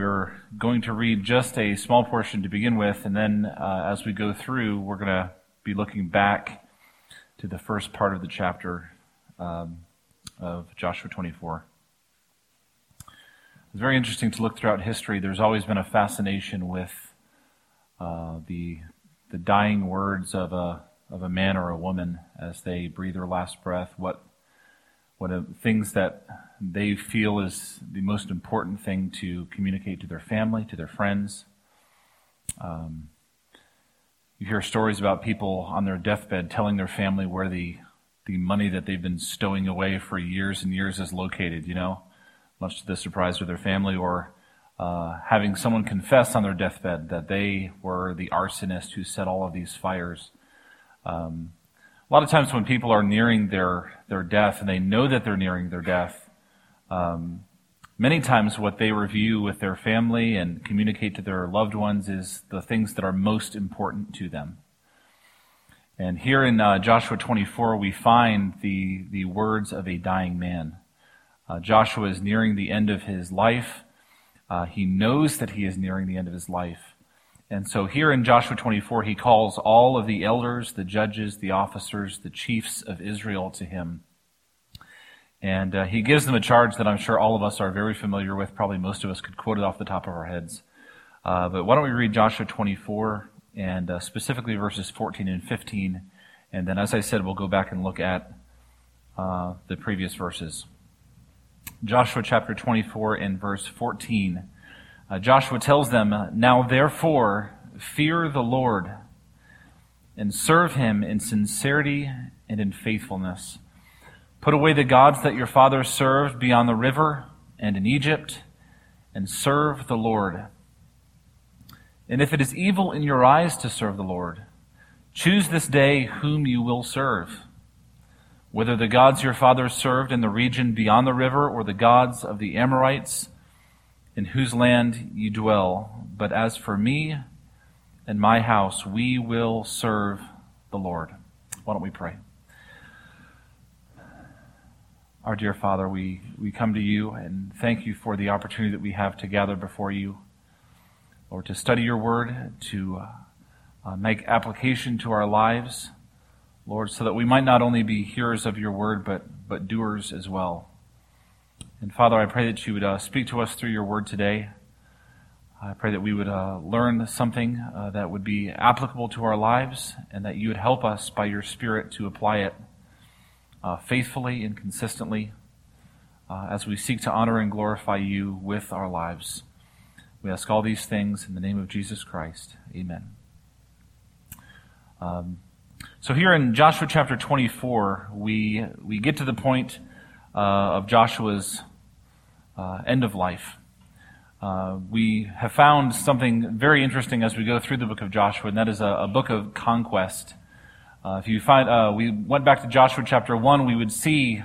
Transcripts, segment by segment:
We're going to read just a small portion to begin with, and then uh, as we go through, we're going to be looking back to the first part of the chapter um, of Joshua 24. It's very interesting to look throughout history. There's always been a fascination with uh, the the dying words of a of a man or a woman as they breathe their last breath. What what are things that they feel is the most important thing to communicate to their family, to their friends. Um, you hear stories about people on their deathbed telling their family where the the money that they've been stowing away for years and years is located. You know, much to the surprise of their family, or uh, having someone confess on their deathbed that they were the arsonist who set all of these fires. Um, a lot of times when people are nearing their, their death and they know that they're nearing their death, um, many times what they review with their family and communicate to their loved ones is the things that are most important to them. And here in uh, Joshua 24, we find the, the words of a dying man. Uh, Joshua is nearing the end of his life. Uh, he knows that he is nearing the end of his life. And so here in Joshua 24, he calls all of the elders, the judges, the officers, the chiefs of Israel to him. And uh, he gives them a charge that I'm sure all of us are very familiar with. Probably most of us could quote it off the top of our heads. Uh, but why don't we read Joshua 24 and uh, specifically verses 14 and 15. And then, as I said, we'll go back and look at uh, the previous verses. Joshua chapter 24 and verse 14. Uh, Joshua tells them, Now therefore, fear the Lord and serve him in sincerity and in faithfulness. Put away the gods that your fathers served beyond the river and in Egypt, and serve the Lord. And if it is evil in your eyes to serve the Lord, choose this day whom you will serve, whether the gods your fathers served in the region beyond the river or the gods of the Amorites in whose land you dwell. But as for me and my house, we will serve the Lord. Why don't we pray? Our dear Father, we, we come to you and thank you for the opportunity that we have to gather before you, or to study your word, to uh, uh, make application to our lives, Lord, so that we might not only be hearers of your word, but, but doers as well. And Father, I pray that you would uh, speak to us through your word today. I pray that we would uh, learn something uh, that would be applicable to our lives and that you would help us by your Spirit to apply it uh, faithfully and consistently uh, as we seek to honor and glorify you with our lives. We ask all these things in the name of Jesus Christ. Amen. Um, so here in Joshua chapter 24, we, we get to the point uh, of Joshua's uh, end of life. Uh, we have found something very interesting as we go through the book of Joshua, and that is a, a book of conquest. Uh, if you find, uh, we went back to Joshua chapter 1, we would see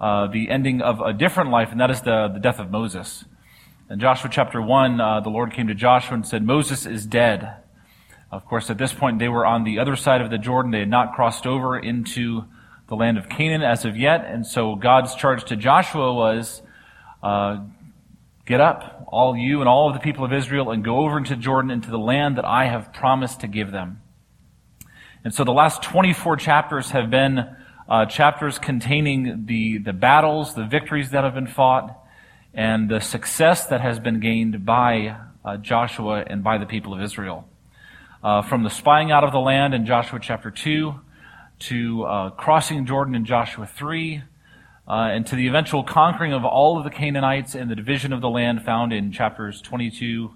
uh, the ending of a different life, and that is the, the death of Moses. In Joshua chapter 1, uh, the Lord came to Joshua and said, Moses is dead. Of course, at this point, they were on the other side of the Jordan. They had not crossed over into the land of Canaan as of yet, and so God's charge to Joshua was, uh, Get up, all you and all of the people of Israel, and go over into Jordan, into the land that I have promised to give them. And so the last 24 chapters have been uh, chapters containing the, the battles, the victories that have been fought, and the success that has been gained by uh, Joshua and by the people of Israel. Uh, from the spying out of the land in Joshua chapter 2 to uh, crossing Jordan in Joshua 3 uh, and to the eventual conquering of all of the Canaanites and the division of the land found in chapters 22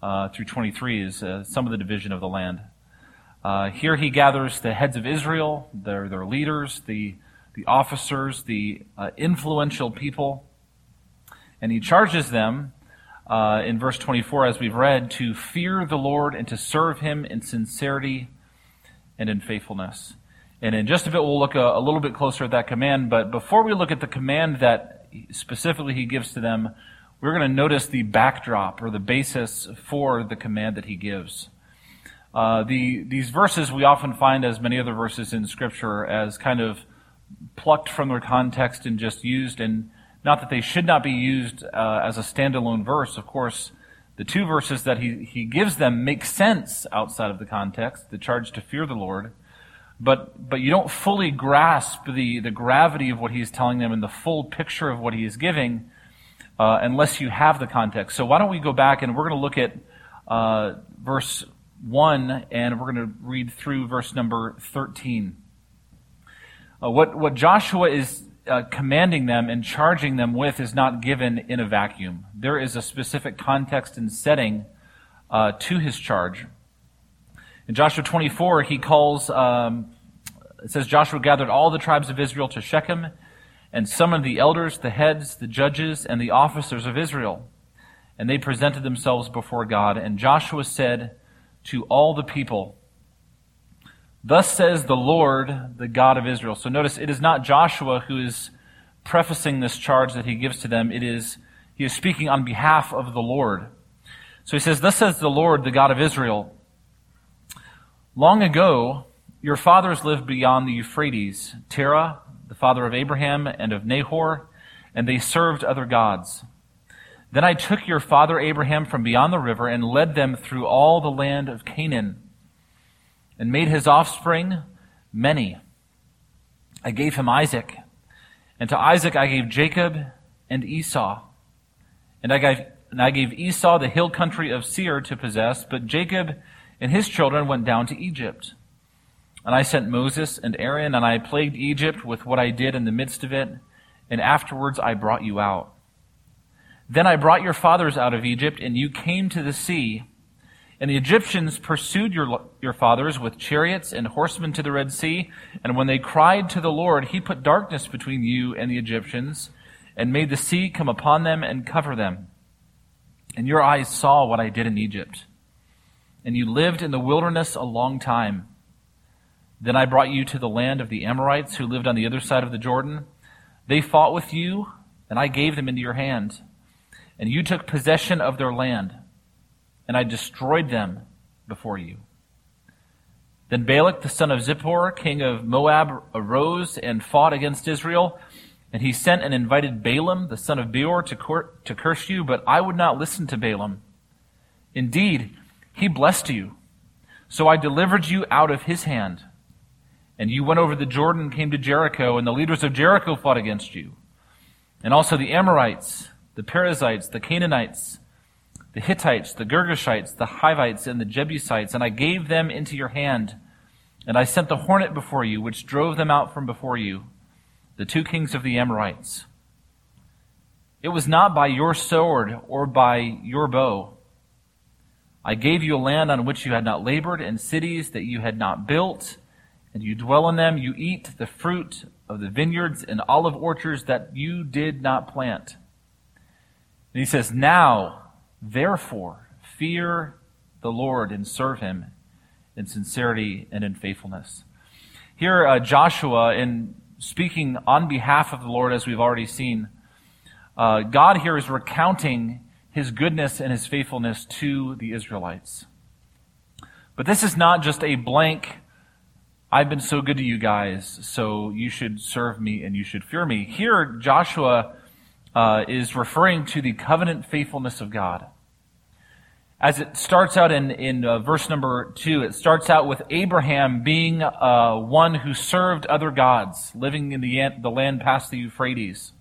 uh, through 23 is some of the division of the land. Uh, here he gathers the heads of Israel, their, their leaders, the, the officers, the uh, influential people, and he charges them uh, in verse 24, as we've read, to fear the Lord and to serve him in sincerity and in faithfulness. And in just a bit, we'll look a, a, little bit closer at that command. But before we look at the command that specifically he gives to them, we're going to notice the backdrop or the basis for the command that he gives. Uh, the, these verses we often find, as many other verses in Scripture, as kind of plucked from their context and just used. And not that they should not be used uh, as a standalone verse. Of course, The two verses that he, he gives them make sense outside of the context, the charge to fear the Lord, but, but you don't fully grasp the, the gravity of what he's telling them and the full picture of what he is giving uh, unless you have the context. So why don't we go back and we're going to look at uh, verse 1 and we're going to read through verse number 13. Uh, what, what Joshua is uh, commanding them and charging them with is not given in a vacuum. There is a specific context and setting uh, to his charge. In Joshua 24, he calls, um, it says, Joshua gathered all the tribes of Israel to Shechem and summoned the elders, the heads, the judges, and the officers of Israel. And they presented themselves before God. And Joshua said to all the people, Thus says the Lord, the God of Israel. So notice it is not Joshua who is prefacing this charge that he gives to them. It is, he is speaking on behalf of the Lord. So he says, Thus says the Lord, the God of Israel. Long ago, your fathers lived beyond the Euphrates, Terah, the father of Abraham and of Nahor, and they served other gods. Then I took your father Abraham from beyond the river and led them through all the land of Canaan and made his offspring many. I gave him Isaac, and to Isaac I gave Jacob and Esau. And I gave, and I gave Esau the hill country of Seir to possess, but Jacob and his children went down to Egypt. And I sent Moses and Aaron, and I plagued Egypt with what I did in the midst of it, and afterwards I brought you out. Then I brought your fathers out of Egypt, and you came to the sea, and the Egyptians pursued your, your fathers with chariots and horsemen to the Red Sea. And when they cried to the Lord, he put darkness between you and the Egyptians and made the sea come upon them and cover them. And your eyes saw what I did in Egypt. And you lived in the wilderness a long time. Then I brought you to the land of the Amorites who lived on the other side of the Jordan. They fought with you, and I gave them into your hand. And you took possession of their land and I destroyed them before you. Then Balak the son of Zippor, king of Moab, arose and fought against Israel, and he sent and invited Balaam the son of Beor to, to curse you, but I would not listen to Balaam. Indeed, he blessed you. So I delivered you out of his hand. And you went over the Jordan came to Jericho, and the leaders of Jericho fought against you. And also the Amorites, the Perizzites, the Canaanites, the Hittites, the Girgashites, the Hivites, and the Jebusites, and I gave them into your hand. And I sent the hornet before you, which drove them out from before you, the two kings of the Amorites. It was not by your sword or by your bow. I gave you a land on which you had not labored, and cities that you had not built, and you dwell in them. You eat the fruit of the vineyards and olive orchards that you did not plant. And he says, Now, Therefore, fear the Lord and serve him in sincerity and in faithfulness. Here, uh, Joshua, in speaking on behalf of the Lord, as we've already seen, uh, God here is recounting his goodness and his faithfulness to the Israelites. But this is not just a blank, I've been so good to you guys, so you should serve me and you should fear me. Here, Joshua uh, is referring to the covenant faithfulness of God. As it starts out in, in uh, verse number two, it starts out with Abraham being uh, one who served other gods, living in the, the land past the Euphrates.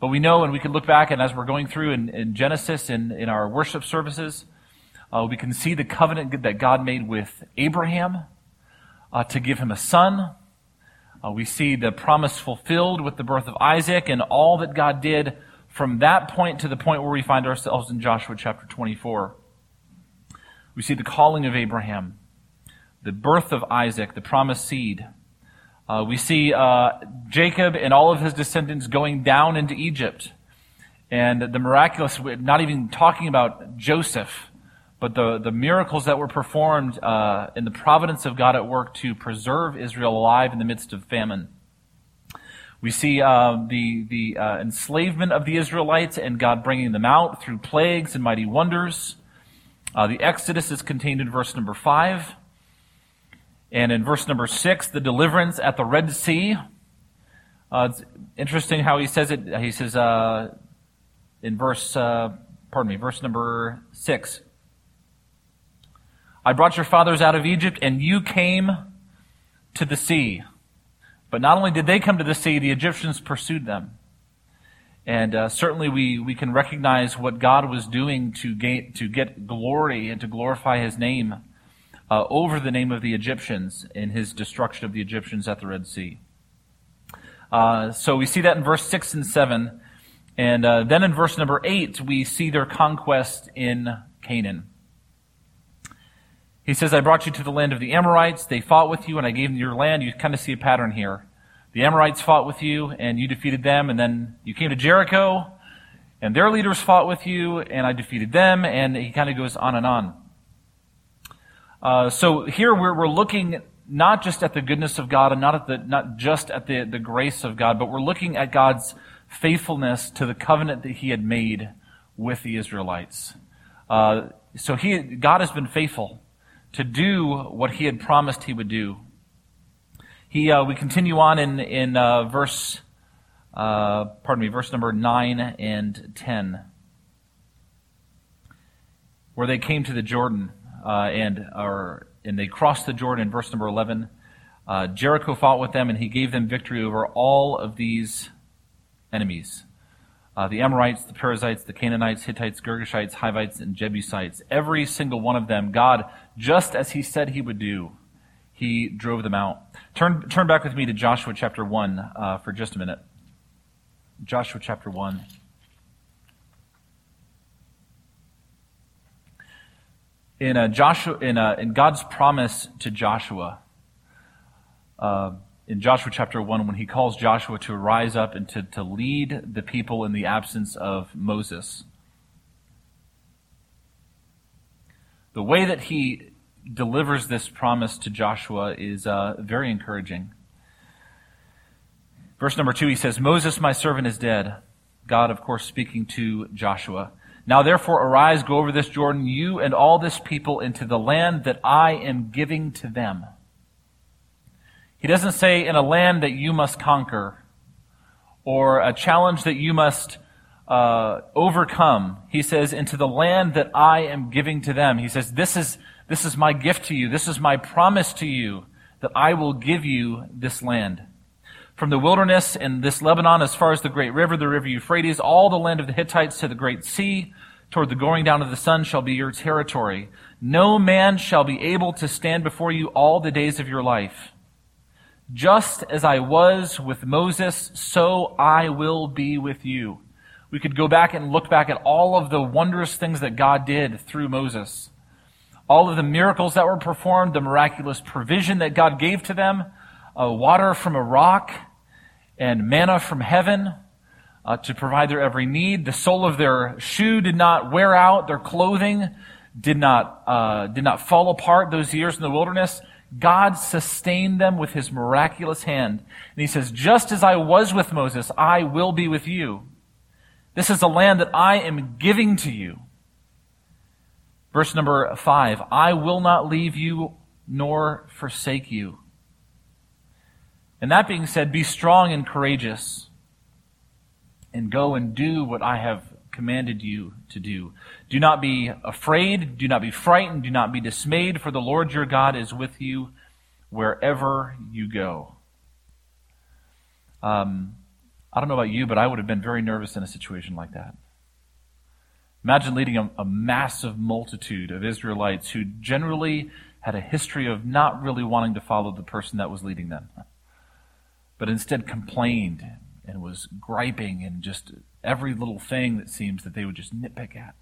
But we know, and we can look back, and as we're going through in, in Genesis in, in our worship services, uh, we can see the covenant that God made with Abraham uh, to give him a son. Uh, we see the promise fulfilled with the birth of Isaac and all that God did from that point to the point where we find ourselves in Joshua chapter 24. We see the calling of Abraham, the birth of Isaac, the promised seed. Uh, we see uh, Jacob and all of his descendants going down into Egypt. And the miraculous, not even talking about Joseph, but the, the miracles that were performed uh, in the providence of God at work to preserve Israel alive in the midst of famine. We see uh, the, the uh, enslavement of the Israelites and God bringing them out through plagues and mighty wonders. Uh, the Exodus is contained in verse number 5. And in verse number 6, the deliverance at the Red Sea. Uh, it's interesting how he says it. He says uh, in verse uh, pardon me, verse number 6. I brought your fathers out of Egypt, and you came to the sea. But not only did they come to the sea, the Egyptians pursued them. And uh, certainly we, we can recognize what God was doing to, gain, to get glory and to glorify his name uh, over the name of the Egyptians in his destruction of the Egyptians at the Red Sea. Uh, so we see that in verse 6 and 7. And uh, then in verse number 8, we see their conquest in Canaan. He says, I brought you to the land of the Amorites. They fought with you, and I gave them your land. You kind of see a pattern here. The Amorites fought with you, and you defeated them, and then you came to Jericho, and their leaders fought with you, and I defeated them, and he kind of goes on and on. Uh, so here we're, we're looking not just at the goodness of God and not at the not just at the, the grace of God, but we're looking at God's faithfulness to the covenant that He had made with the Israelites. Uh, so he God has been faithful to do what he had promised he would do. He, uh, we continue on in, in uh, verse, uh, pardon me, verse number 9 and 10, where they came to the Jordan uh, and, or, and they crossed the Jordan, verse number 11. Uh, Jericho fought with them, and he gave them victory over all of these enemies uh, the Amorites, the Perizzites, the Canaanites, Hittites, Girgashites, Hivites, and Jebusites. Every single one of them, God, just as He said He would do, He drove them out. Turn, turn back with me to Joshua chapter 1 uh, for just a minute. Joshua chapter 1. In, uh, Joshua, in, uh, in God's promise to Joshua, uh, in Joshua chapter 1 when he calls Joshua to rise up and to, to lead the people in the absence of Moses. The way that he delivers this promise to Joshua is uh, very encouraging. Verse number 2, he says, Moses, my servant, is dead. God, of course, speaking to Joshua. Now therefore arise, go over this Jordan, you and all this people, into the land that I am giving to them. He doesn't say in a land that you must conquer or a challenge that you must uh, overcome. He says, into the land that I am giving to them. He says, this is, this is my gift to you. This is my promise to you that I will give you this land. From the wilderness and this Lebanon as far as the great river, the river Euphrates, all the land of the Hittites to the great sea, toward the going down of the sun shall be your territory. No man shall be able to stand before you all the days of your life. Just as I was with Moses, so I will be with you. We could go back and look back at all of the wondrous things that God did through Moses. All of the miracles that were performed, the miraculous provision that God gave to them, uh, water from a rock and manna from heaven uh, to provide their every need. The sole of their shoe did not wear out. Their clothing did not, uh, did not fall apart those years in the wilderness. God sustained them with his miraculous hand. And he says, just as I was with Moses, I will be with you. This is the land that I am giving to you. Verse number five, I will not leave you nor forsake you. And that being said, be strong and courageous and go and do what I have commanded you to do. Do not be afraid, do not be frightened, do not be dismayed, for the Lord your God is with you wherever you go. Um, I don't know about you, but I would have been very nervous in a situation like that. Imagine leading a, a massive multitude of Israelites who generally had a history of not really wanting to follow the person that was leading them, but instead complained and was griping and just every little thing that seems that they would just nitpick at.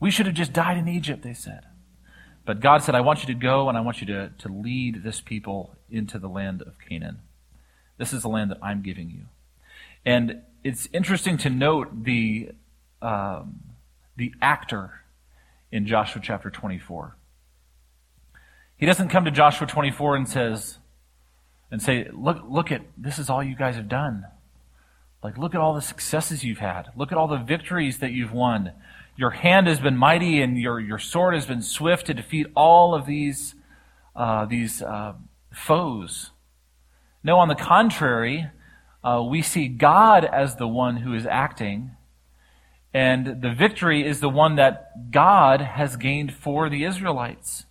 We should have just died in Egypt, they said. But God said, I want you to go and I want you to, to lead this people into the land of Canaan. This is the land that I'm giving you. And it's interesting to note the, um, the actor in Joshua chapter 24. He doesn't come to Joshua 24 and says, and say, look, look at, this is all you guys have done. Like, look at all the successes you've had. Look at all the victories that you've won. Your hand has been mighty and your, your sword has been swift to defeat all of these, uh, these uh, foes. No, on the contrary, uh, we see God as the one who is acting, And the victory is the one that God has gained for the Israelites.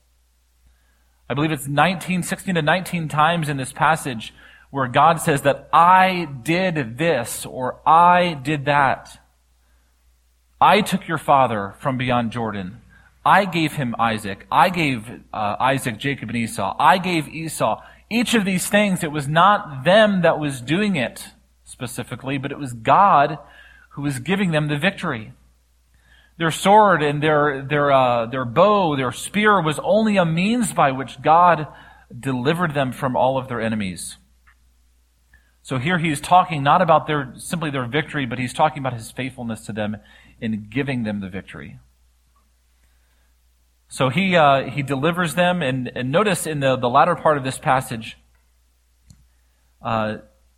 I believe it's 19, 16 to 19 times in this passage where God says that I did this or I did that. I took your father from beyond Jordan. I gave him Isaac. I gave uh, Isaac, Jacob, and Esau. I gave Esau. Each of these things, it was not them that was doing it specifically, but it was God who was giving them the victory. Their sword and their, their, uh, their bow, their spear was only a means by which God delivered them from all of their enemies. So here he's talking not about their, simply their victory, but he's talking about his faithfulness to them in giving them the victory. So he, uh, he delivers them, and, and notice in the, the latter part of this passage uh,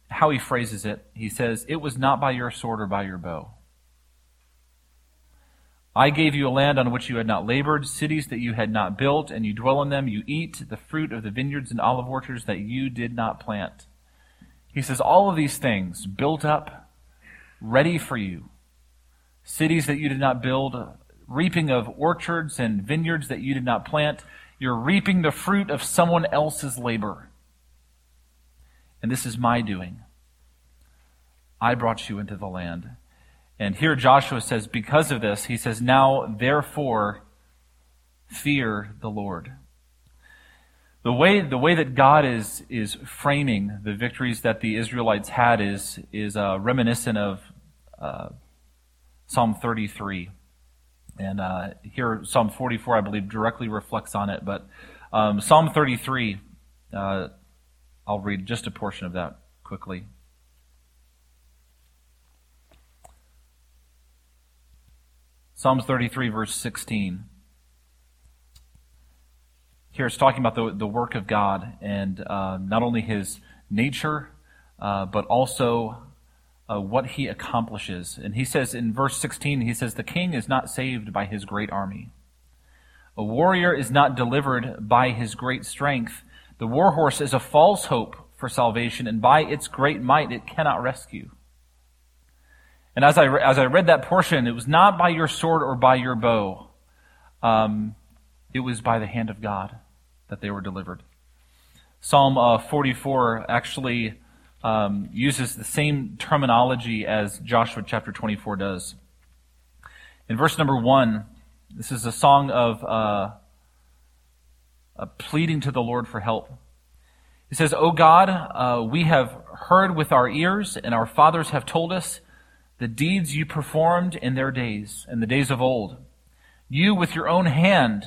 how he phrases it. He says, It was not by your sword or by your bow. I gave you a land on which you had not labored, cities that you had not built, and you dwell in them. You eat the fruit of the vineyards and olive orchards that you did not plant. He says, All of these things built up, ready for you. Cities that you did not build, reaping of orchards and vineyards that you did not plant. You're reaping the fruit of someone else's labor. And this is my doing. I brought you into the land. And here Joshua says, because of this, he says, now therefore fear the Lord. The way, the way that God is, is framing the victories that the Israelites had is, is uh, reminiscent of uh, Psalm 33. And uh, here, Psalm 44, I believe, directly reflects on it. But um, Psalm 33, uh, I'll read just a portion of that quickly. Psalms 33, verse 16. Here it's talking about the, the work of God and uh, not only his nature, uh, but also uh, what he accomplishes. And he says in verse 16, he says, The king is not saved by his great army. A warrior is not delivered by his great strength. The war horse is a false hope for salvation, and by its great might it cannot rescue. And as I, as I read that portion, it was not by your sword or by your bow. Um, it was by the hand of God that they were delivered. Psalm uh, 44 actually um, uses the same terminology as Joshua chapter 24 does. In verse number one, this is a song of uh, a pleading to the Lord for help. He says, O God, uh, we have heard with our ears, and our fathers have told us the deeds you performed in their days, in the days of old. You, with your own hand,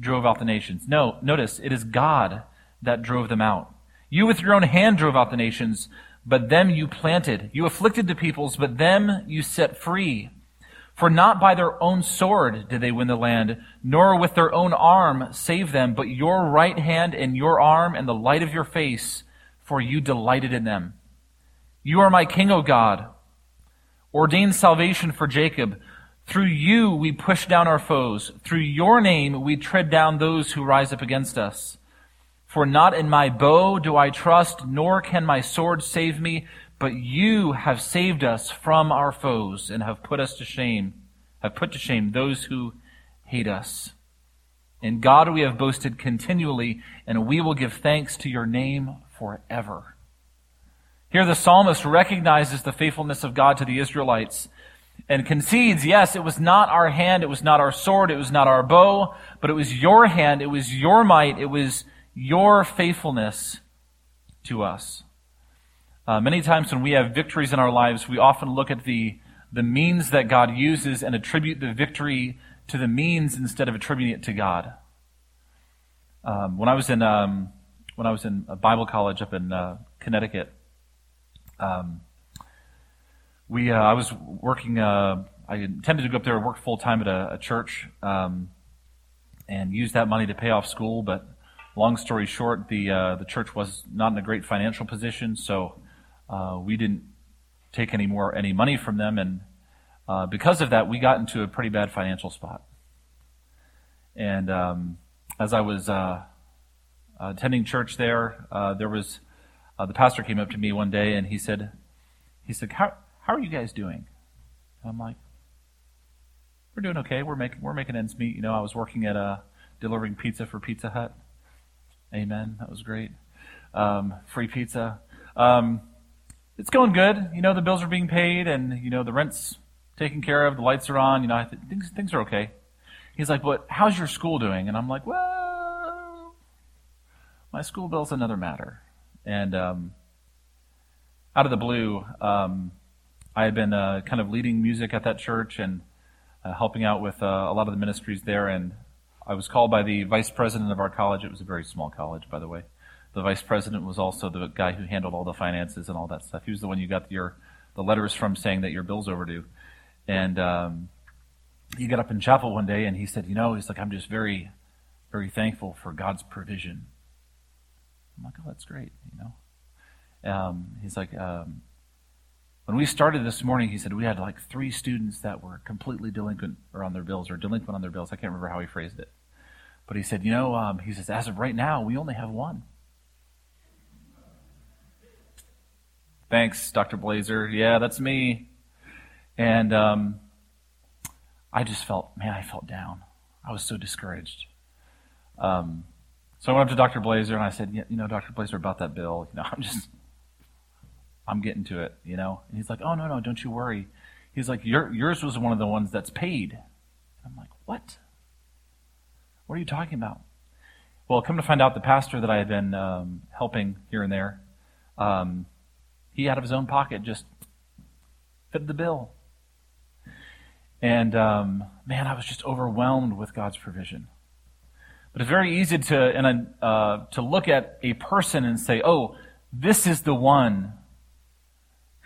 drove out the nations. No, notice, it is God that drove them out. You with your own hand drove out the nations, but them you planted. You afflicted the peoples, but them you set free. For not by their own sword did they win the land, nor with their own arm save them, but your right hand and your arm and the light of your face, for you delighted in them. You are my king, O God. Ordain salvation for Jacob. Through you we push down our foes. Through your name we tread down those who rise up against us. For not in my bow do I trust, nor can my sword save me, but you have saved us from our foes and have put us to shame, have put to shame those who hate us. In God we have boasted continually, and we will give thanks to your name forever. Here the psalmist recognizes the faithfulness of God to the Israelites and concedes, yes, it was not our hand, it was not our sword, it was not our bow, but it was your hand, it was your might, it was your faithfulness to us. Uh, many times when we have victories in our lives, we often look at the, the means that God uses and attribute the victory to the means instead of attributing it to God. Um, when I was in um, when I was in a Bible college up in uh, Connecticut, um, we uh, I was working. Uh, I intended to go up there and work full time at a, a church um, and use that money to pay off school, but long story short, the uh, the church was not in a great financial position, so uh, we didn't take any more any money from them, and uh, because of that, we got into a pretty bad financial spot. And um, as I was uh, attending church there, uh, there was uh, the pastor came up to me one day and he said, he said, how how are you guys doing? And I'm like, we're doing okay. We're making we're making ends meet. You know, I was working at a delivering pizza for Pizza Hut. Amen. That was great. Um, free pizza. Um, it's going good. You know, the bills are being paid, and you know the rent's taken care of. The lights are on. You know, th- things things are okay. He's like, "But how's your school doing?" And I'm like, "Well, my school bill's another matter." And um, out of the blue, um, I had been uh, kind of leading music at that church and uh, helping out with uh, a lot of the ministries there. And I was called by the vice president of our college. It was a very small college, by the way. The vice president was also the guy who handled all the finances and all that stuff. He was the one you got your the letters from saying that your bill's overdue. And um, he got up in chapel one day and he said, "You know, he's like, I'm just very, very thankful for God's provision." I'm like, "Oh, that's great," you know. Um, he's like, um, when we started this morning, he said we had like three students that were completely delinquent or on their bills or delinquent on their bills. I can't remember how he phrased it. But he said, you know, um, he says, as of right now, we only have one. Thanks, Dr. Blazer. Yeah, that's me. And um, I just felt, man, I felt down. I was so discouraged. Um, so I went up to Dr. Blazer and I said, "Yeah, you know, Dr. Blazer, about that bill, you know, I'm just, I'm getting to it, you know? And he's like, oh, no, no, don't you worry. He's like, Your, yours was one of the ones that's paid. I'm like, what? What are you talking about? Well, come to find out, the pastor that I had been um, helping here and there, um, he out of his own pocket just fitted the bill. And um, man, I was just overwhelmed with God's provision. But it's very easy to and uh, to look at a person and say, "Oh, this is the one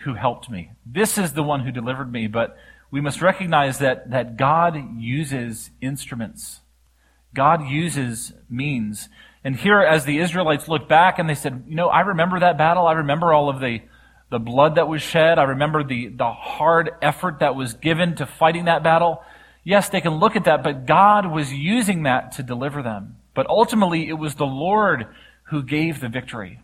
who helped me. This is the one who delivered me. But we must recognize that, that God uses instruments. God uses means. And here, as the Israelites look back and they said, you know, I remember that battle. I remember all of the, the blood that was shed. I remember the, the hard effort that was given to fighting that battle. Yes, they can look at that, but God was using that to deliver them. But ultimately, it was the Lord who gave the victory.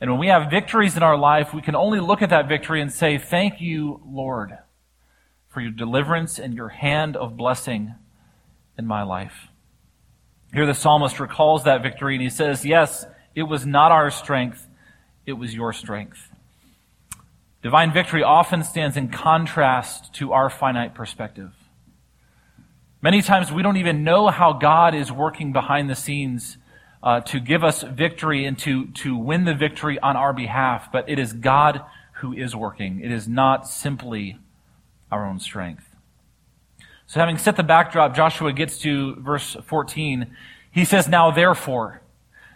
And when we have victories in our life, we can only look at that victory and say, Thank you, Lord, for your deliverance and your hand of blessing in my life. Here the psalmist recalls that victory and he says, Yes, it was not our strength, it was your strength. Divine victory often stands in contrast to our finite perspective. Many times we don't even know how God is working behind the scenes uh, to give us victory and to, to win the victory on our behalf, but it is God who is working. It is not simply our own strength. So having set the backdrop, Joshua gets to verse 14. He says, Now therefore,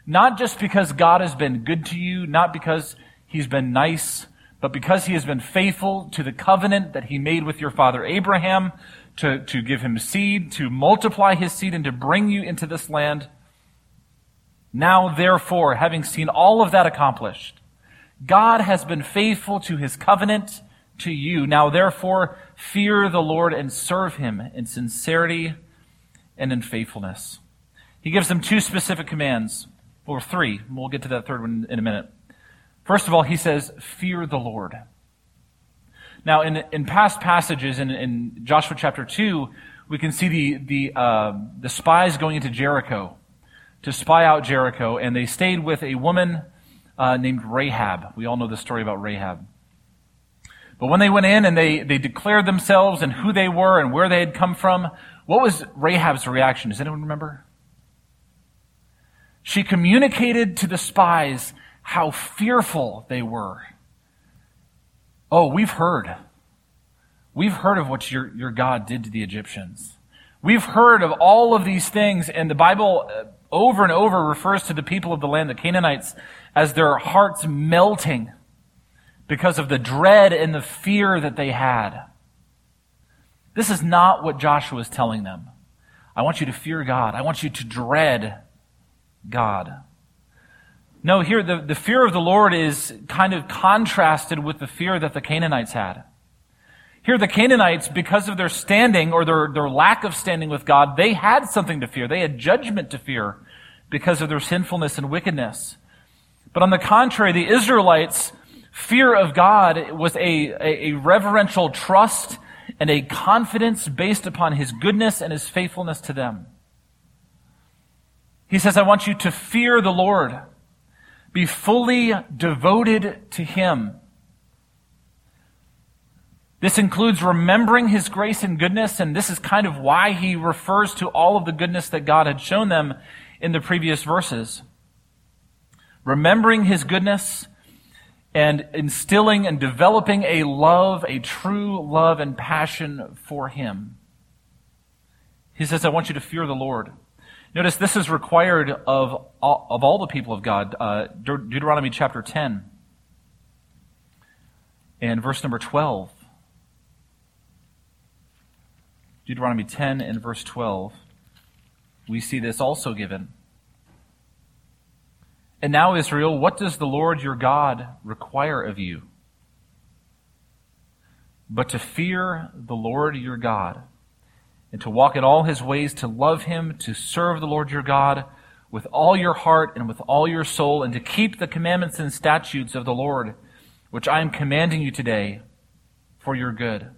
not just because God has been good to you, not because he's been nice, but because he has been faithful to the covenant that he made with your father Abraham, to, to give him seed, to multiply his seed, and to bring you into this land now, therefore, having seen all of that accomplished, God has been faithful to his covenant to you. Now, therefore, fear the Lord and serve him in sincerity and in faithfulness. He gives them two specific commands, or three. We'll get to that third one in a minute. First of all, he says, fear the Lord. Now, in, in past passages, in, in Joshua chapter 2, we can see the, the, uh, the spies going into Jericho to spy out Jericho, and they stayed with a woman uh, named Rahab. We all know the story about Rahab. But when they went in and they, they declared themselves and who they were and where they had come from, what was Rahab's reaction? Does anyone remember? She communicated to the spies how fearful they were. Oh, we've heard. We've heard of what your, your God did to the Egyptians. We've heard of all of these things, and the Bible uh, over and over refers to the people of the land, the Canaanites, as their hearts melting because of the dread and the fear that they had. This is not what Joshua is telling them. I want you to fear God. I want you to dread God. No, here the, the fear of the Lord is kind of contrasted with the fear that the Canaanites had. Here, the Canaanites, because of their standing or their, their lack of standing with God, they had something to fear. They had judgment to fear because of their sinfulness and wickedness. But on the contrary, the Israelites' fear of God was a, a, a reverential trust and a confidence based upon his goodness and his faithfulness to them. He says, I want you to fear the Lord. Be fully devoted to him. This includes remembering his grace and goodness, and this is kind of why he refers to all of the goodness that God had shown them in the previous verses. Remembering his goodness and instilling and developing a love, a true love and passion for Him. He says, I want you to fear the Lord. Notice this is required of all, of all the people of God. Uh, De- Deuteronomy chapter 10 and verse number 12. Deuteronomy 10 and verse 12. We see this also given. And now, Israel, what does the Lord your God require of you? But to fear the Lord your God, and to walk in all his ways, to love him, to serve the Lord your God with all your heart and with all your soul, and to keep the commandments and statutes of the Lord, which I am commanding you today for your good.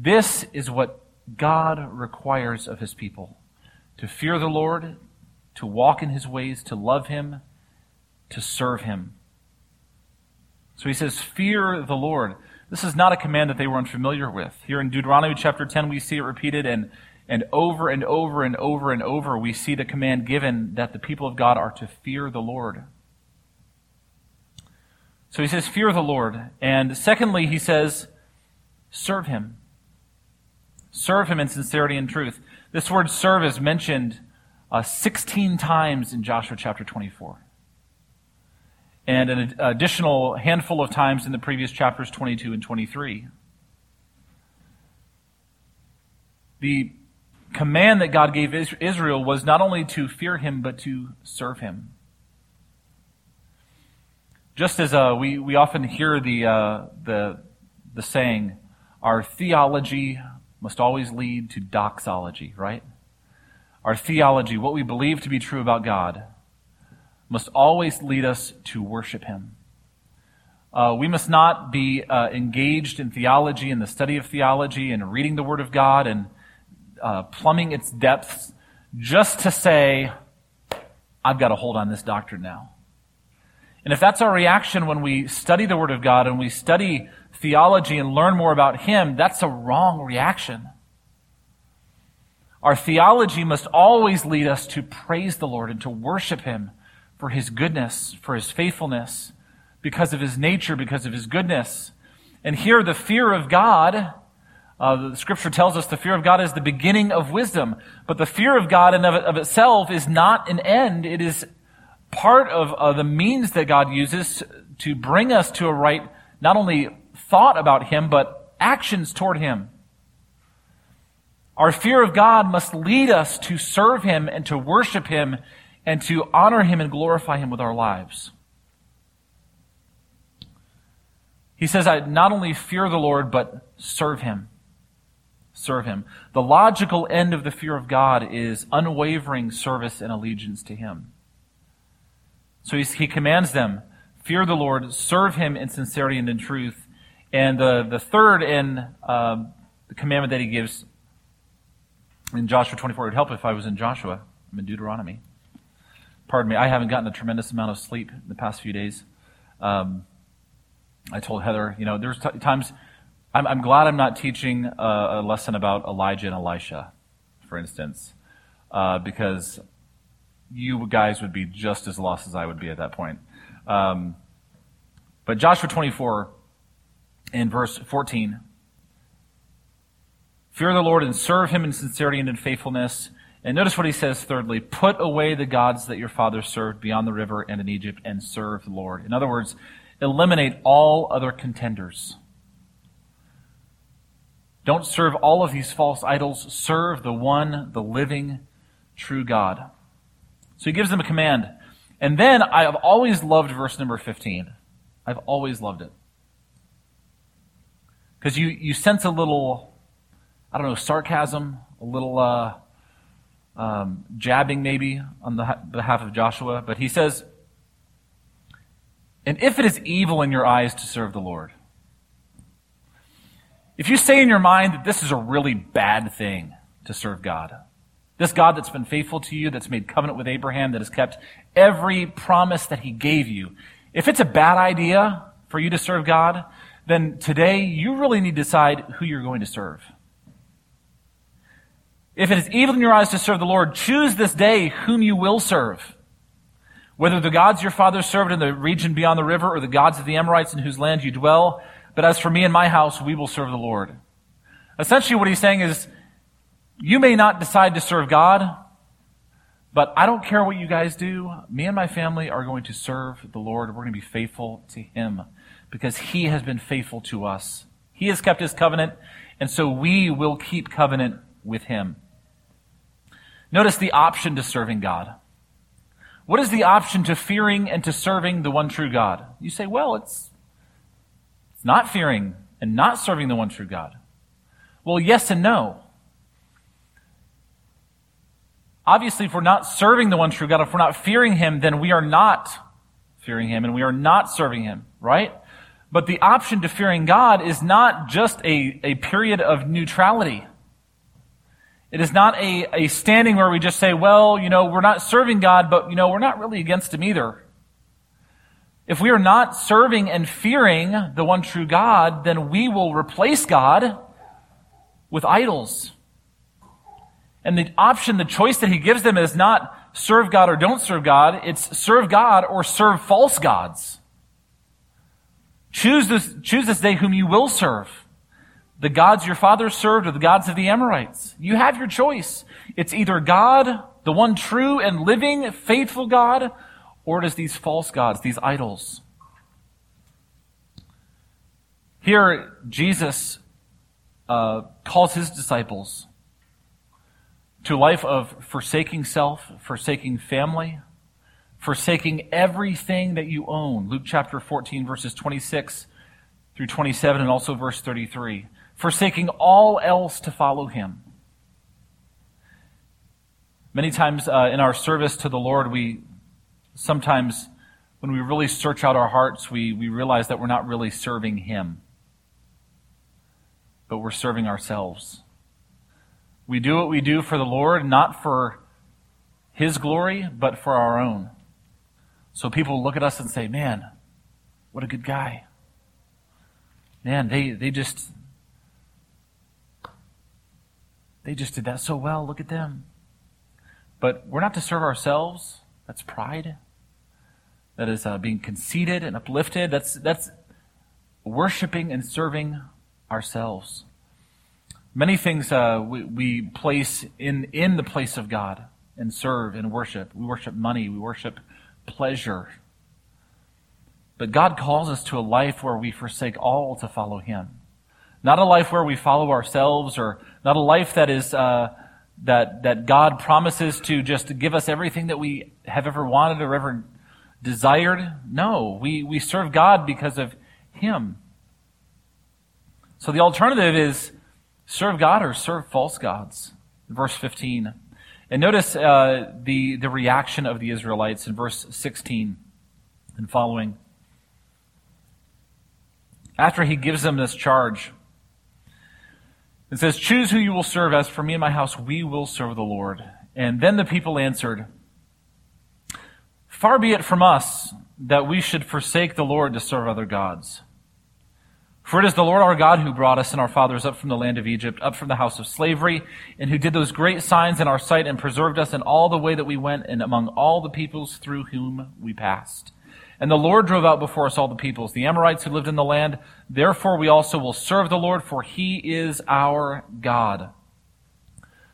This is what God requires of his people to fear the Lord, to walk in his ways, to love him, to serve him. So he says, Fear the Lord. This is not a command that they were unfamiliar with. Here in Deuteronomy chapter 10, we see it repeated, and, and over and over and over and over, we see the command given that the people of God are to fear the Lord. So he says, Fear the Lord. And secondly, he says, Serve him. Serve him in sincerity and truth. This word serve is mentioned uh, 16 times in Joshua chapter 24. And an additional handful of times in the previous chapters 22 and 23. The command that God gave Israel was not only to fear him, but to serve him. Just as uh, we, we often hear the, uh, the, the saying, our theology must always lead to doxology, right? Our theology, what we believe to be true about God, must always lead us to worship Him. Uh, we must not be uh, engaged in theology and the study of theology and reading the Word of God and uh, plumbing its depths just to say, I've got a hold on this doctrine now. And if that's our reaction when we study the Word of God and we study theology and learn more about Him, that's a wrong reaction. Our theology must always lead us to praise the Lord and to worship Him for His goodness, for His faithfulness, because of His nature, because of His goodness. And here, the fear of God, uh, the scripture tells us the fear of God is the beginning of wisdom. But the fear of God in of, of itself is not an end. It is part of uh, the means that God uses to bring us to a right, not only thought about Him, but actions toward Him. Our fear of God must lead us to serve Him and to worship Him and to honor Him and glorify Him with our lives. He says, I not only fear the Lord, but serve Him. Serve Him. The logical end of the fear of God is unwavering service and allegiance to Him. So he commands them, fear the Lord, serve Him in sincerity and in truth. And the, the third in uh, the commandment that he gives in Joshua 24. It would help if I was in Joshua. I'm in Deuteronomy. Pardon me, I haven't gotten a tremendous amount of sleep in the past few days. Um, I told Heather, you know, there's t- times I'm, I'm, glad I'm not teaching a, a, lesson about Elijah and Elisha, for instance, uh, because you guys would be just as lost as I would be at that point. Um, but Joshua 24 in verse 14 Fear the Lord and serve him in sincerity and in faithfulness. And notice what he says thirdly put away the gods that your fathers served beyond the river and in Egypt and serve the Lord. In other words, eliminate all other contenders. Don't serve all of these false idols. Serve the one, the living, true God. So he gives them a command. And then I have always loved verse number 15. I've always loved it. Because you, you sense a little I don't know, sarcasm, a little uh, um, jabbing maybe on the behalf of Joshua. But he says, And if it is evil in your eyes to serve the Lord, If you say in your mind that this is a really bad thing to serve God, this God that's been faithful to you, that's made covenant with Abraham, that has kept every promise that he gave you, if it's a bad idea for you to serve God, then today you really need to decide who you're going to serve. If it is evil in your eyes to serve the Lord, choose this day whom you will serve. Whether the gods your fathers served in the region beyond the river or the gods of the Amorites in whose land you dwell, but as for me and my house, we will serve the Lord. Essentially what he's saying is, you may not decide to serve God, but I don't care what you guys do. Me and my family are going to serve the Lord. We're going to be faithful to Him because He has been faithful to us. He has kept His covenant, and so we will keep covenant with Him. Notice the option to serving God. What is the option to fearing and to serving the one true God? You say, well, it's, it's not fearing and not serving the one true God. Well, yes and no. Obviously, if we're not serving the one true God, if we're not fearing Him, then we are not fearing Him and we are not serving Him, right? But the option to fearing God is not just a, a period of neutrality. It is not a, a standing where we just say, well, you know, we're not serving God, but, you know, we're not really against Him either. If we are not serving and fearing the one true God, then we will replace God with idols. And the option, the choice that he gives them is not serve God or don't serve God. It's serve God or serve false gods. Choose this, choose this day whom you will serve. The gods your fathers served or the gods of the Amorites. You have your choice. It's either God, the one true and living, faithful God, or it is these false gods, these idols. Here, Jesus uh, calls his disciples to a life of forsaking self, forsaking family, forsaking everything that you own. Luke chapter 14, verses 26 through 27, and also verse 33. Forsaking all else to follow him. Many times uh, in our service to the Lord, we sometimes, when we really search out our hearts, we, we realize that we're not really serving him, but we're serving ourselves. We do what we do for the Lord, not for His glory, but for our own. So people look at us and say, man, what a good guy. Man, they, they just, they just did that so well. Look at them. But we're not to serve ourselves. That's pride. That is uh, being conceited and uplifted. That's, that's worshiping and serving ourselves. Many things uh, we, we place in, in the place of God and serve and worship. We worship money, we worship pleasure. But God calls us to a life where we forsake all to follow Him. Not a life where we follow ourselves or not a life that is, uh, that, that God promises to just give us everything that we have ever wanted or ever desired. No, we, we serve God because of Him. So the alternative is serve God or serve false gods. Verse 15. And notice uh, the, the reaction of the Israelites in verse 16 and following. After he gives them this charge, it says, Choose who you will serve. As for me and my house, we will serve the Lord. And then the people answered, Far be it from us that we should forsake the Lord to serve other gods. For it is the Lord our God who brought us and our fathers up from the land of Egypt, up from the house of slavery, and who did those great signs in our sight and preserved us in all the way that we went and among all the peoples through whom we passed. And the Lord drove out before us all the peoples, the Amorites who lived in the land. Therefore we also will serve the Lord, for he is our God.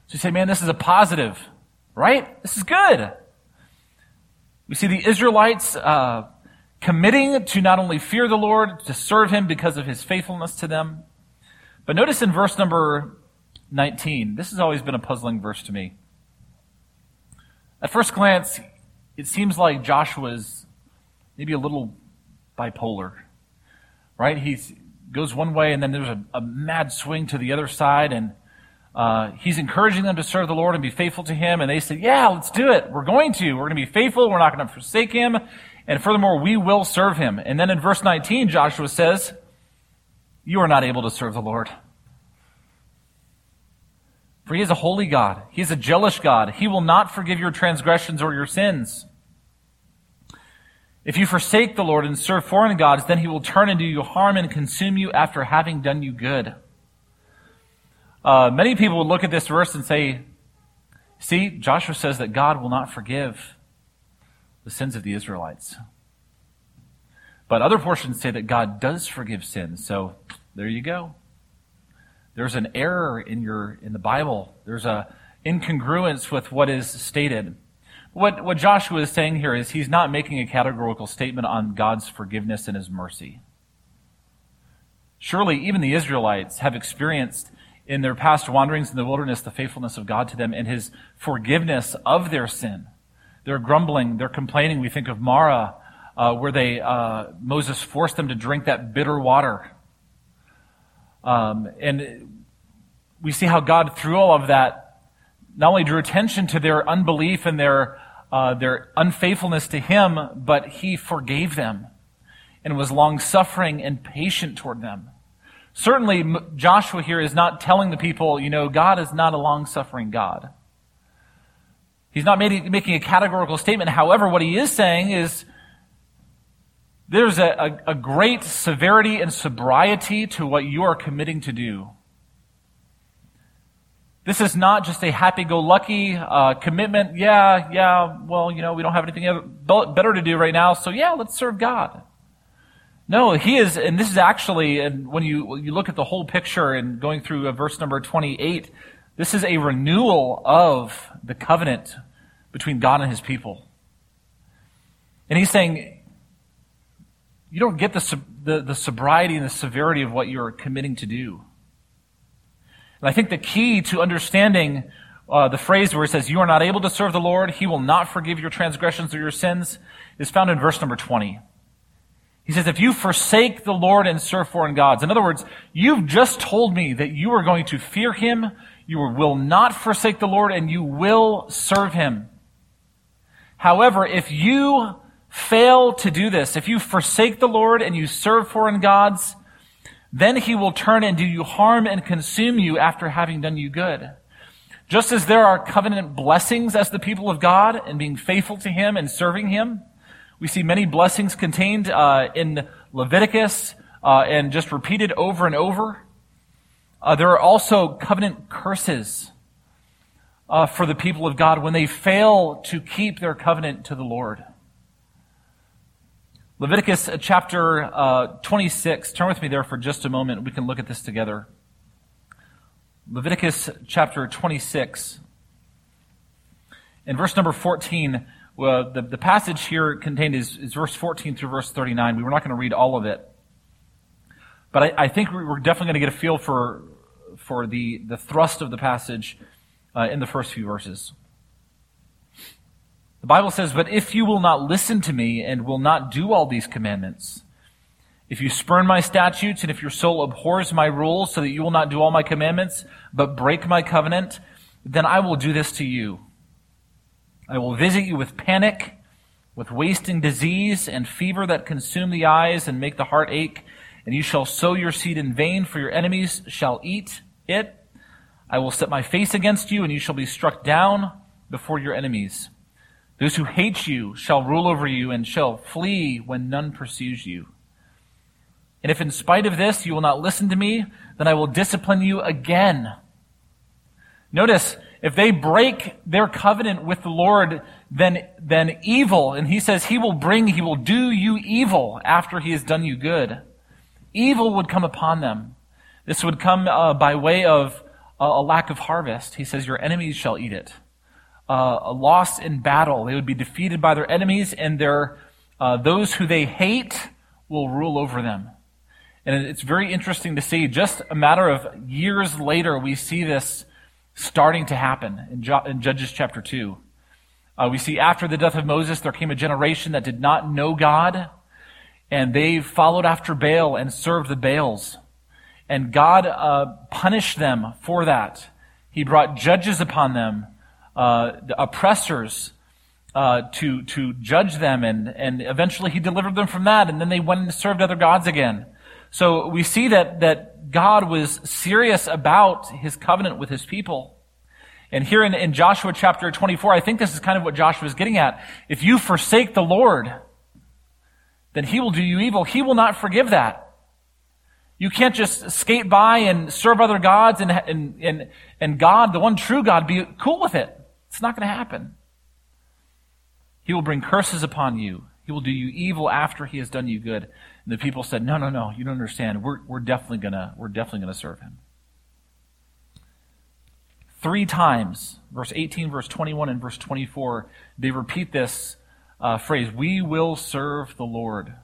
So you say, man, this is a positive, right? This is good. We see the Israelites, uh, committing to not only fear the Lord, to serve him because of his faithfulness to them. But notice in verse number 19, this has always been a puzzling verse to me. At first glance, it seems like Joshua's maybe a little bipolar, right? He goes one way and then there's a, a mad swing to the other side and uh, he's encouraging them to serve the Lord and be faithful to Him, and they say, "Yeah, let's do it. We're going to. We're going to be faithful. We're not going to forsake Him." And furthermore, we will serve him. And then in verse 19, Joshua says, You are not able to serve the Lord. For he is a holy God. He is a jealous God. He will not forgive your transgressions or your sins. If you forsake the Lord and serve foreign gods, then he will turn and do you harm and consume you after having done you good. Uh, many people would look at this verse and say, see, Joshua says that God will not forgive the sins of the Israelites. But other portions say that God does forgive sins. So there you go. There's an error in your in the Bible. There's a incongruence with what is stated. What, what Joshua is saying here is he's not making a categorical statement on God's forgiveness and his mercy. Surely, even the Israelites have experienced in their past wanderings in the wilderness the faithfulness of God to them and his forgiveness of their sin. They're grumbling, they're complaining. We think of Mara, uh, where they, uh, Moses forced them to drink that bitter water. Um, and we see how God, through all of that, not only drew attention to their unbelief and their uh, their unfaithfulness to him, but he forgave them and was long suffering and patient toward them. Certainly, Joshua here is not telling the people, you know, God is not a long suffering God. He's not making a categorical statement. However, what he is saying is there's a, a, a great severity and sobriety to what you are committing to do. This is not just a happy-go-lucky uh, commitment. Yeah, yeah, well, you know, we don't have anything better to do right now, so yeah, let's serve God. No, he is, and this is actually, and when you, you look at the whole picture and going through uh, verse number 28, this is a renewal of the covenant between God and his people. And he's saying, you don't get the, the, the sobriety and the severity of what you're committing to do. And I think the key to understanding uh, the phrase where it says, You are not able to serve the Lord, He will not forgive your transgressions or your sins, is found in verse number 20. He says, If you forsake the Lord and serve foreign gods, in other words, you've just told me that you are going to fear Him, you will not forsake the Lord, and you will serve Him. However, if you fail to do this, if you forsake the Lord and you serve foreign gods, then he will turn and do you harm and consume you after having done you good. Just as there are covenant blessings as the people of God and being faithful to him and serving him, we see many blessings contained uh, in Leviticus uh, and just repeated over and over. Uh, there are also covenant curses uh, for the people of God when they fail to keep their covenant to the Lord. Leviticus uh, chapter uh, 26. Turn with me there for just a moment. We can look at this together. Leviticus chapter 26. In verse number 14, well, the, the passage here contained is, is verse 14 through verse 39. We were not going to read all of it. But I, I think we're definitely going to get a feel for, for the, the thrust of the passage uh, in the first few verses. The Bible says, But if you will not listen to me and will not do all these commandments, if you spurn my statutes and if your soul abhors my rules so that you will not do all my commandments, but break my covenant, then I will do this to you. I will visit you with panic, with wasting disease and fever that consume the eyes and make the heart ache, and you shall sow your seed in vain, for your enemies shall eat it. I will set my face against you, and you shall be struck down before your enemies. Those who hate you shall rule over you and shall flee when none pursues you. And if in spite of this you will not listen to me, then I will discipline you again. Notice, if they break their covenant with the Lord, then, then evil, and he says he will bring, he will do you evil after he has done you good. Evil would come upon them. This would come uh, by way of uh, a lack of harvest. He says, your enemies shall eat it uh, lost in battle. They would be defeated by their enemies, and their, uh, those who they hate will rule over them. And it's very interesting to see. Just a matter of years later, we see this starting to happen in, jo- in Judges chapter 2. Uh, we see after the death of Moses, there came a generation that did not know God, and they followed after Baal and served the Baals. And God uh, punished them for that. He brought judges upon them uh, the oppressors uh, to to judge them, and and eventually he delivered them from that, and then they went and served other gods again. So we see that that God was serious about his covenant with his people. And here in, in Joshua chapter 24, I think this is kind of what Joshua is getting at. If you forsake the Lord, then he will do you evil. He will not forgive that. You can't just skate by and serve other gods and, and, and, and God, the one true God, be cool with it. It's not going to happen. He will bring curses upon you. He will do you evil after he has done you good. And the people said, No, no, no, you don't understand. We're, we're definitely gonna, we're definitely gonna serve him. Three times, verse 18, verse 21, and verse 24, they repeat this uh, phrase, We will serve the Lord.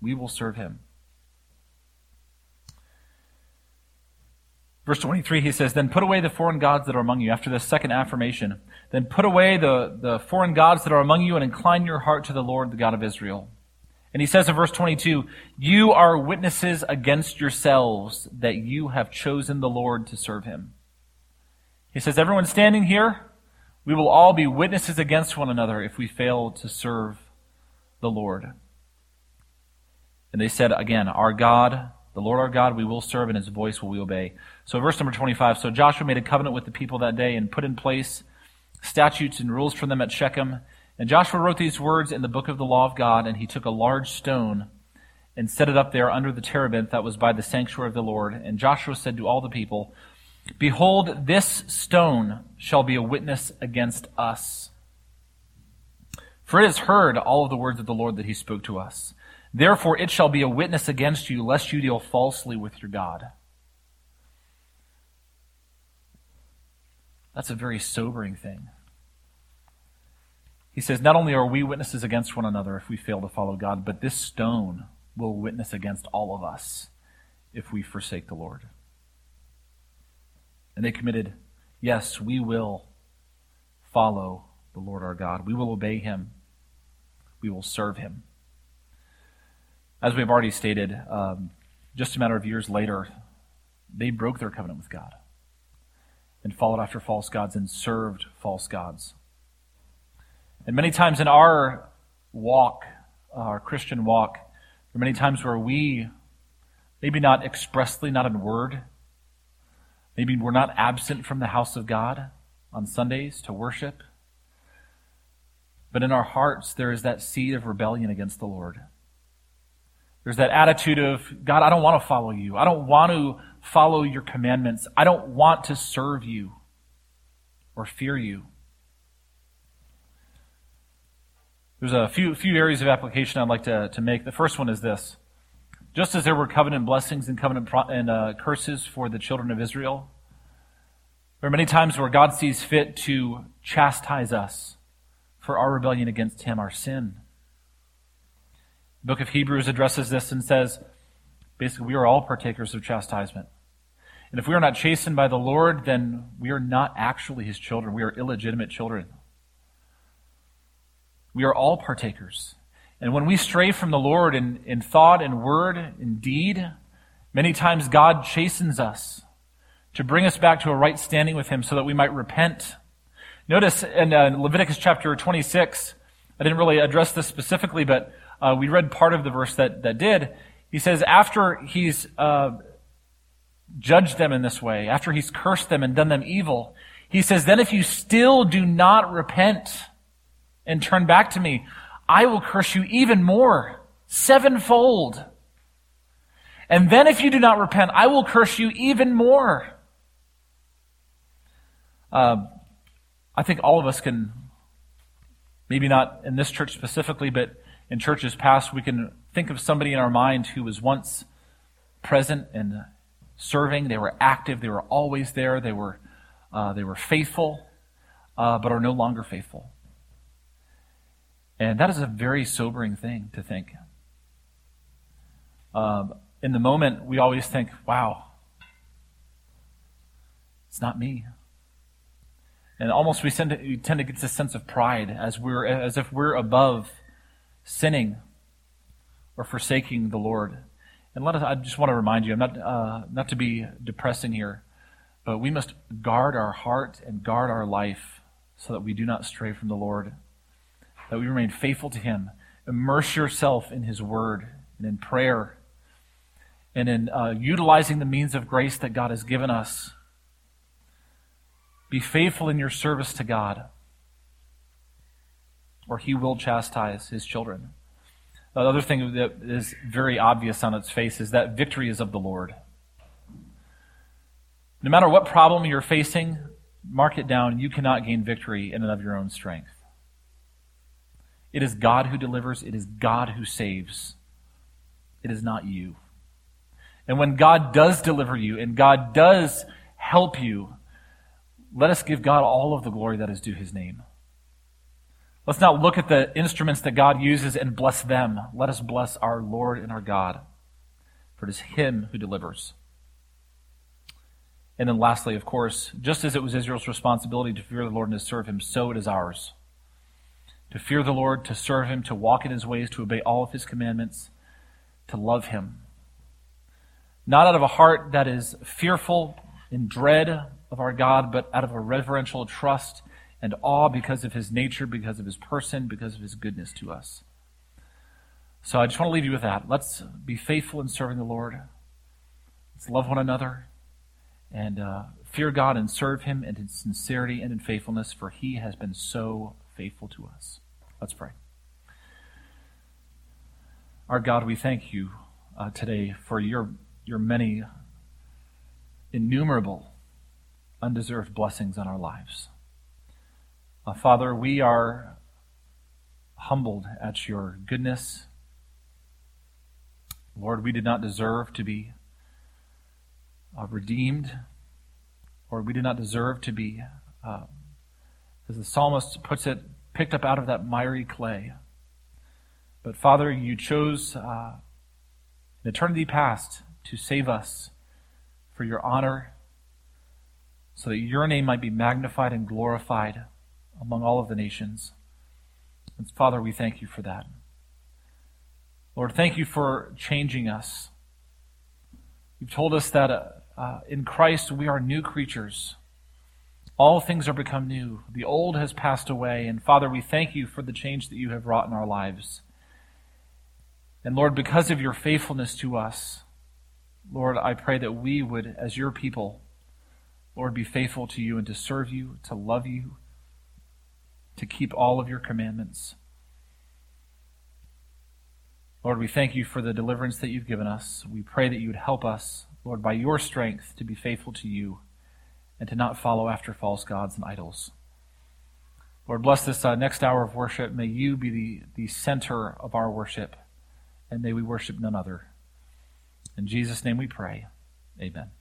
We will serve him. Verse 23, he says, Then put away the foreign gods that are among you. After this second affirmation, then put away the, the foreign gods that are among you and incline your heart to the Lord, the God of Israel. And he says in verse 22, You are witnesses against yourselves that you have chosen the Lord to serve him. He says, Everyone standing here, we will all be witnesses against one another if we fail to serve the Lord. And they said again, Our God, the Lord our God, we will serve, and his voice will we obey. So, verse number 25 So Joshua made a covenant with the people that day and put in place statutes and rules for them at Shechem. And Joshua wrote these words in the book of the law of God, and he took a large stone and set it up there under the terebinth that was by the sanctuary of the Lord. And Joshua said to all the people, Behold, this stone shall be a witness against us. For it has heard all of the words of the Lord that he spoke to us. Therefore it shall be a witness against you, lest you deal falsely with your God. That's a very sobering thing. He says, Not only are we witnesses against one another if we fail to follow God, but this stone will witness against all of us if we forsake the Lord. And they committed, Yes, we will follow the Lord our God. We will obey him. We will serve him. As we've already stated, um, just a matter of years later, they broke their covenant with God and followed after false gods and served false gods. And many times in our walk, our Christian walk, there are many times where we, maybe not expressly, not in word, maybe we're not absent from the house of God on Sundays to worship, but in our hearts there is that seed of rebellion against the Lord. There's that attitude of, God, I don't want to follow you. I don't want to follow your commandments. I don't want to serve you or fear you. There's a few, few areas of application I'd like to, to make. The first one is this. Just as there were covenant blessings and covenant pro- and uh, curses for the children of Israel, there are many times where God sees fit to chastise us for our rebellion against Him, our sin. The book of Hebrews addresses this and says, basically, we are all partakers of chastisement. And if we are not chastened by the Lord, then we are not actually his children. We are illegitimate children. We are all partakers. And when we stray from the Lord in, in thought and word and deed, many times God chastens us to bring us back to a right standing with him so that we might repent. Notice in uh, Leviticus chapter 26, I didn't really address this specifically, but uh, we read part of the verse that, that did. He says, after he's uh, judged them in this way, after he's cursed them and done them evil, he says, then if you still do not repent and turn back to me, I will curse you even more, sevenfold. And then if you do not repent, I will curse you even more. Uh, I think all of us can, maybe not in this church specifically, but in churches past, we can think of somebody in our mind who was once present and serving. They were active. They were always there. They were, uh, they were faithful, uh, but are no longer faithful. And that is a very sobering thing to think. Um, in the moment, we always think, wow, it's not me. And almost we tend to, we tend to get this sense of pride as we're as if we're above sinning or forsaking the Lord. And let us, I just want to remind you, I'm not, uh, not to be depressing here, but we must guard our heart and guard our life so that we do not stray from the Lord, that we remain faithful to Him. Immerse yourself in His Word and in prayer and in uh, utilizing the means of grace that God has given us. Be faithful in your service to God, or He will chastise His children. The other thing that is very obvious on its face is that victory is of the Lord. No matter what problem you're facing, mark it down. You cannot gain victory in and of your own strength. It is God who delivers, it is God who saves. It is not you. And when God does deliver you and God does help you, let us give God all of the glory that is due his name. Let's not look at the instruments that God uses and bless them. Let us bless our Lord and our God, for it is him who delivers. And then lastly, of course, just as it was Israel's responsibility to fear the Lord and to serve him, so it is ours. To fear the Lord, to serve him, to walk in his ways, to obey all of his commandments, to love him. Not out of a heart that is fearful in dread of our God, but out of a reverential trust and awe because of his nature, because of his person, because of his goodness to us. So I just want to leave you with that. Let's be faithful in serving the Lord. Let's love one another and uh, fear God and serve Him in sincerity and in faithfulness, for He has been so faithful to us. Let's pray. Our God, we thank you uh, today for your, your many innumerable undeserved blessings on our lives. Uh, Father, we are humbled at your goodness. Lord, we did not deserve to be uh, redeemed, or we did not deserve to be, uh, as the psalmist puts it, picked up out of that miry clay. But Father, you chose uh, in eternity past to save us for your honor, so that your name might be magnified and glorified among all of the nations. And Father, we thank you for that. Lord, thank you for changing us. You've told us that uh, uh, in Christ we are new creatures. All things are become new. The old has passed away. And Father, we thank you for the change that you have wrought in our lives. And Lord, because of your faithfulness to us, Lord, I pray that we would, as your people, Lord, be faithful to you and to serve you, to love you, to keep all of your commandments. Lord, we thank you for the deliverance that you've given us. We pray that you would help us Lord, by your strength to be faithful to you and to not follow after false gods and idols. Lord, bless this uh, next hour of worship. May you be the, the center of our worship, and may we worship none other. In Jesus' name we pray. Amen.